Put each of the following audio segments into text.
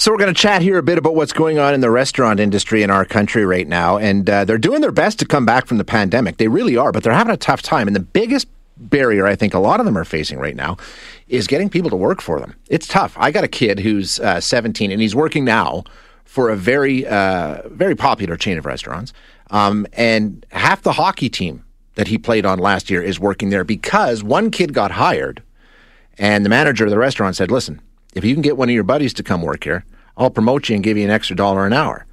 So we're going to chat here a bit about what's going on in the restaurant industry in our country right now, and uh, they're doing their best to come back from the pandemic. They really are, but they're having a tough time. And the biggest barrier I think a lot of them are facing right now is getting people to work for them. It's tough. I got a kid who's uh, 17 and he's working now for a very uh, very popular chain of restaurants, um, and half the hockey team that he played on last year is working there because one kid got hired, and the manager of the restaurant said, "Listen." If you can get one of your buddies to come work here, I'll promote you and give you an extra dollar an hour.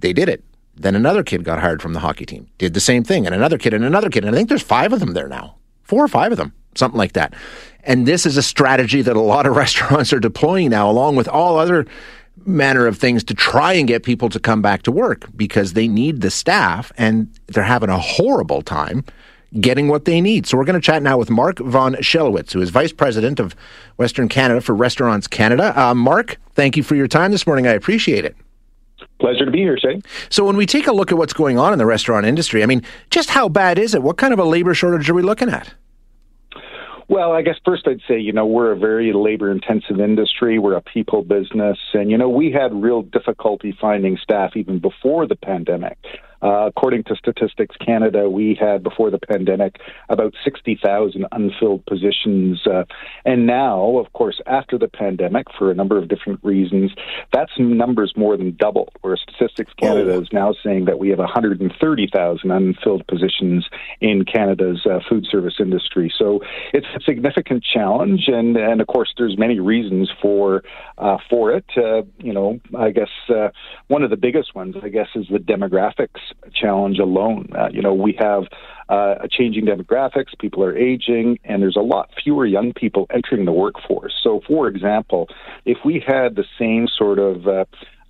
They did it. Then another kid got hired from the hockey team, did the same thing, and another kid and another kid. And I think there's five of them there now, four or five of them, something like that. And this is a strategy that a lot of restaurants are deploying now, along with all other manner of things to try and get people to come back to work because they need the staff and they're having a horrible time getting what they need. So we're going to chat now with Mark von Schellwitz, who is Vice President of Western Canada for Restaurants Canada. Uh, Mark, thank you for your time this morning. I appreciate it. Pleasure to be here, Shane. So when we take a look at what's going on in the restaurant industry, I mean, just how bad is it? What kind of a labor shortage are we looking at? Well, I guess first I'd say, you know, we're a very labor intensive industry. We're a people business. And, you know, we had real difficulty finding staff even before the pandemic. Uh, according to Statistics Canada, we had before the pandemic about 60,000 unfilled positions. Uh, and now, of course, after the pandemic, for a number of different reasons, that's numbers more than doubled, where Statistics Canada oh. is now saying that we have 130,000 unfilled positions in Canada's uh, food service industry. So it's a significant challenge. And, and of course, there's many reasons for, uh, for it. Uh, you know, I guess uh, one of the biggest ones, I guess, is the demographics challenge alone. Uh, you know, we have uh, changing demographics, people are aging, and there's a lot fewer young people entering the workforce. So, for example, if we had the same sort of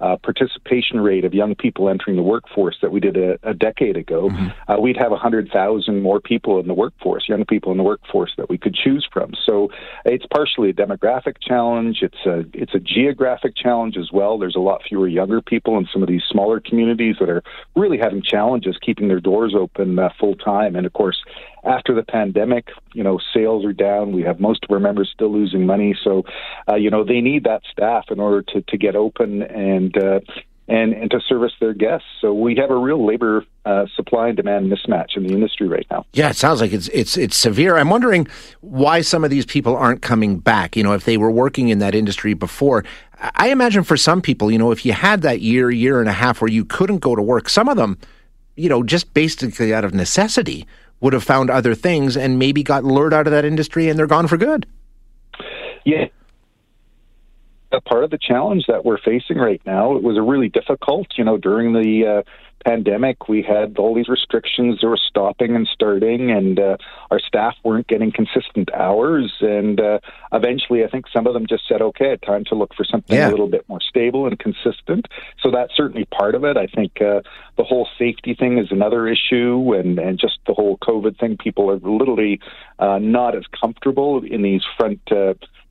uh, participation rate of young people entering the workforce that we did a, a decade ago, mm-hmm. uh, we'd have 100,000 more people in the workforce, young people in the workforce that we could choose from. So it's partially a demographic challenge. It's a it's a geographic challenge as well. There's a lot fewer younger people in some of these smaller communities that are really having challenges keeping their doors open uh, full time. And of course, after the pandemic, you know, sales are down. We have most of our members still losing money. So, uh, you know, they need that staff in order to, to get open and, uh, and, and to service their guests. So we have a real labor uh, supply and demand mismatch in the industry right now. Yeah, it sounds like it's it's it's severe. I'm wondering why some of these people aren't coming back. You know, if they were working in that industry before, I imagine for some people, you know, if you had that year, year and a half where you couldn't go to work, some of them, you know, just basically out of necessity would have found other things and maybe got lured out of that industry and they're gone for good. Yeah. Part of the challenge that we're facing right now, it was a really difficult, you know, during the uh, pandemic, we had all these restrictions. There were stopping and starting, and uh, our staff weren't getting consistent hours. And uh, eventually, I think some of them just said, "Okay, time to look for something yeah. a little bit more stable and consistent." So that's certainly part of it. I think uh, the whole safety thing is another issue, and and just the whole COVID thing. People are literally uh, not as comfortable in these front.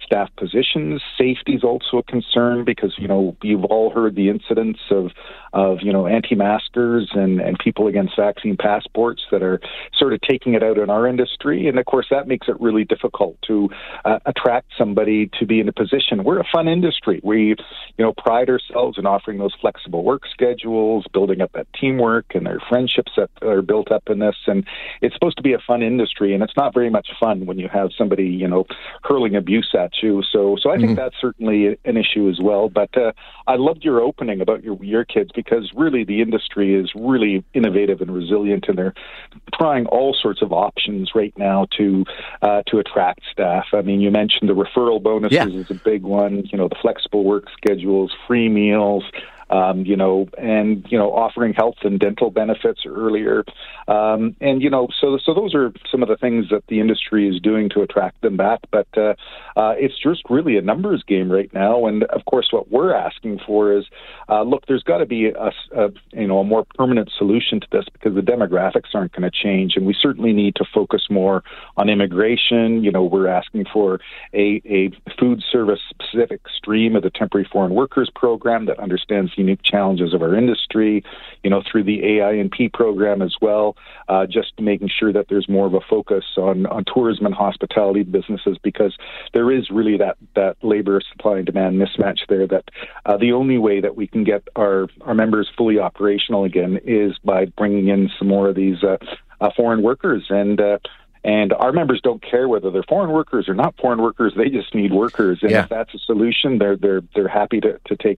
Staff positions. Safety is also a concern because you know you've all heard the incidents of of you know anti-maskers and and people against vaccine passports that are sort of taking it out in our industry, and of course that makes it really difficult to uh, attract somebody to be in a position. We're a fun industry. We you know pride ourselves in offering those flexible work schedules, building up that teamwork, and their friendships that are built up in this. And it's supposed to be a fun industry, and it's not very much fun when you have somebody you know hurling abuse at you. So so I think mm-hmm. that's certainly an issue as well. But uh, I loved your opening about your your kids because really the industry is really innovative and resilient, and they're trying all sorts of options right now to uh, to attract staff. I mean, you mentioned the referral bonuses yeah. is a big one. You know, the flexible work schedules, free meals. Um, you know, and you know, offering health and dental benefits earlier, um, and you know, so so those are some of the things that the industry is doing to attract them back. But uh, uh, it's just really a numbers game right now, and of course, what we're asking for is, uh, look, there's got to be a, a you know a more permanent solution to this because the demographics aren't going to change, and we certainly need to focus more on immigration. You know, we're asking for a a food service specific stream of the temporary foreign workers program that understands unique challenges of our industry, you know, through the AINP program as well, uh, just making sure that there's more of a focus on, on tourism and hospitality businesses because there is really that, that labor supply and demand mismatch there that uh, the only way that we can get our, our members fully operational again is by bringing in some more of these uh, uh, foreign workers and uh, and our members don't care whether they're foreign workers or not foreign workers. They just need workers. And yeah. if that's a solution, they're, they're, they're happy to, to take.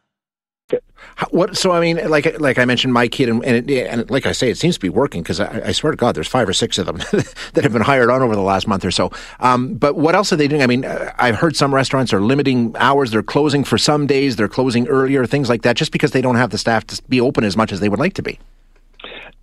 slash system. What? So I mean, like like I mentioned, my kid, and, and, it, and like I say, it seems to be working because I, I, swear to God, there's five or six of them that have been hired on over the last month or so. Um, but what else are they doing? I mean, uh, I've heard some restaurants are limiting hours. They're closing for some days. They're closing earlier, things like that, just because they don't have the staff to be open as much as they would like to be.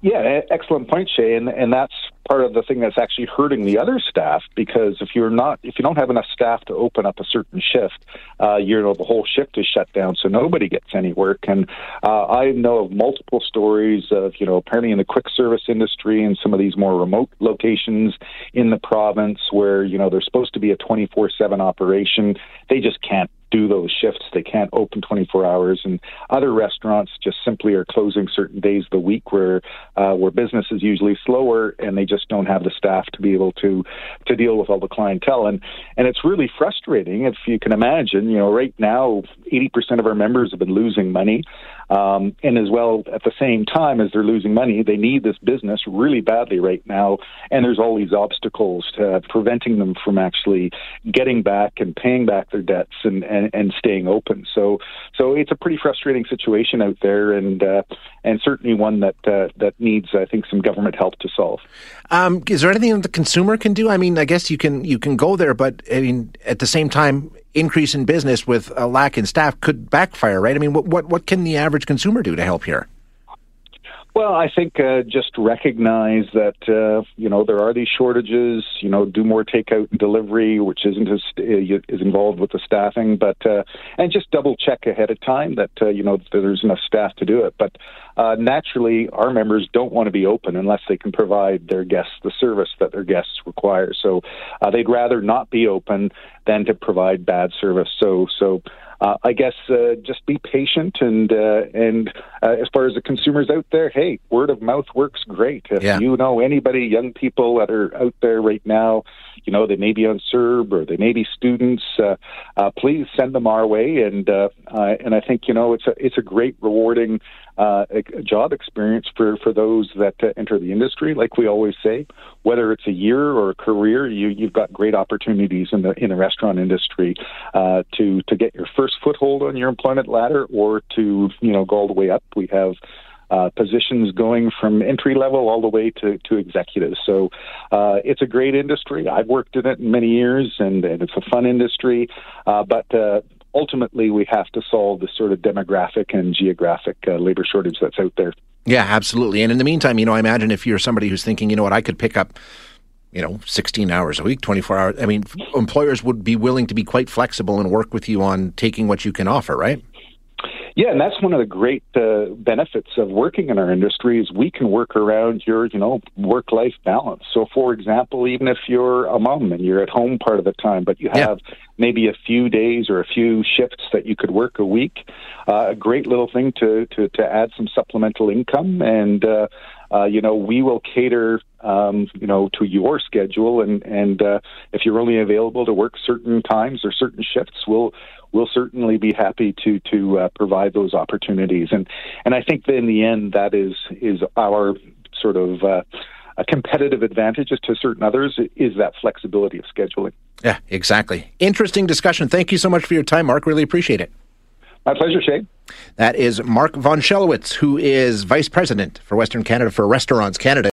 Yeah, excellent point, Shay, and and that's part of the thing that's actually hurting the other staff because if you're not if you don't have enough staff to open up a certain shift, uh, you know the whole shift is shut down, so nobody gets any work. And uh, I know of multiple stories of you know apparently in the quick service industry and some of these more remote locations in the province where you know they're supposed to be a 24/7 operation, they just can't do those shifts. They can't open 24 hours, and other restaurants just simply are closing certain days of the week where uh, where business is usually slower, and they just don't have the staff to be able to to deal with all the clientele. And and it's really frustrating if you can imagine. You know, right now, 80% of our members have been losing money. Um, and as well, at the same time as they're losing money, they need this business really badly right now. And there's all these obstacles to preventing them from actually getting back and paying back their debts and, and, and staying open. So, so it's a pretty frustrating situation out there, and uh, and certainly one that uh, that needs, I think, some government help to solve. Um, is there anything that the consumer can do? I mean, I guess you can you can go there, but I mean, at the same time, increase in business with a lack in staff could backfire, right? I mean, what what, what can the average consumer do to help here? Well, I think uh, just recognize that uh, you know there are these shortages. You know, do more takeout and delivery, which isn't as, uh, is involved with the staffing, but uh, and just double check ahead of time that uh, you know there's enough staff to do it. But uh, naturally, our members don't want to be open unless they can provide their guests the service that their guests require. So uh, they'd rather not be open than to provide bad service. So so uh, I guess uh, just be patient and uh, and uh, as far as the consumers out there, hey, word of mouth works great. If yeah. you know anybody, young people that are out there right now, you know they may be on CERB or they may be students, uh, uh, please send them our way. And and I think you know it's a it's a great rewarding uh, job experience for, for those that uh, enter the industry. Like we always say, whether it's a year or a career, you, you've got great opportunities in the in the restaurant industry uh, to to get your first foothold on your employment ladder, or to you know go all the way up. We have uh, positions going from entry level all the way to, to executives. So uh, it's a great industry. I've worked in it many years, and, and it's a fun industry. Uh, but uh, ultimately we have to solve the sort of demographic and geographic uh, labor shortage that's out there. Yeah, absolutely. And in the meantime, you know, I imagine if you're somebody who's thinking, you know what, I could pick up you know 16 hours a week 24 hours i mean employers would be willing to be quite flexible and work with you on taking what you can offer right yeah, and that's one of the great uh, benefits of working in our industry is we can work around your, you know, work-life balance. So, for example, even if you're a mom and you're at home part of the time, but you have yeah. maybe a few days or a few shifts that you could work a week, uh, a great little thing to, to, to add some supplemental income and uh, uh, you know, we will cater, um, you know, to your schedule, and and uh, if you're only available to work certain times or certain shifts, we'll we'll certainly be happy to to uh, provide those opportunities. And and I think that in the end, that is is our sort of uh, a competitive advantage as to certain others is that flexibility of scheduling. Yeah, exactly. Interesting discussion. Thank you so much for your time, Mark. Really appreciate it. My pleasure, Shane. That is Mark von Schellwitz, who is Vice President for Western Canada for Restaurants Canada.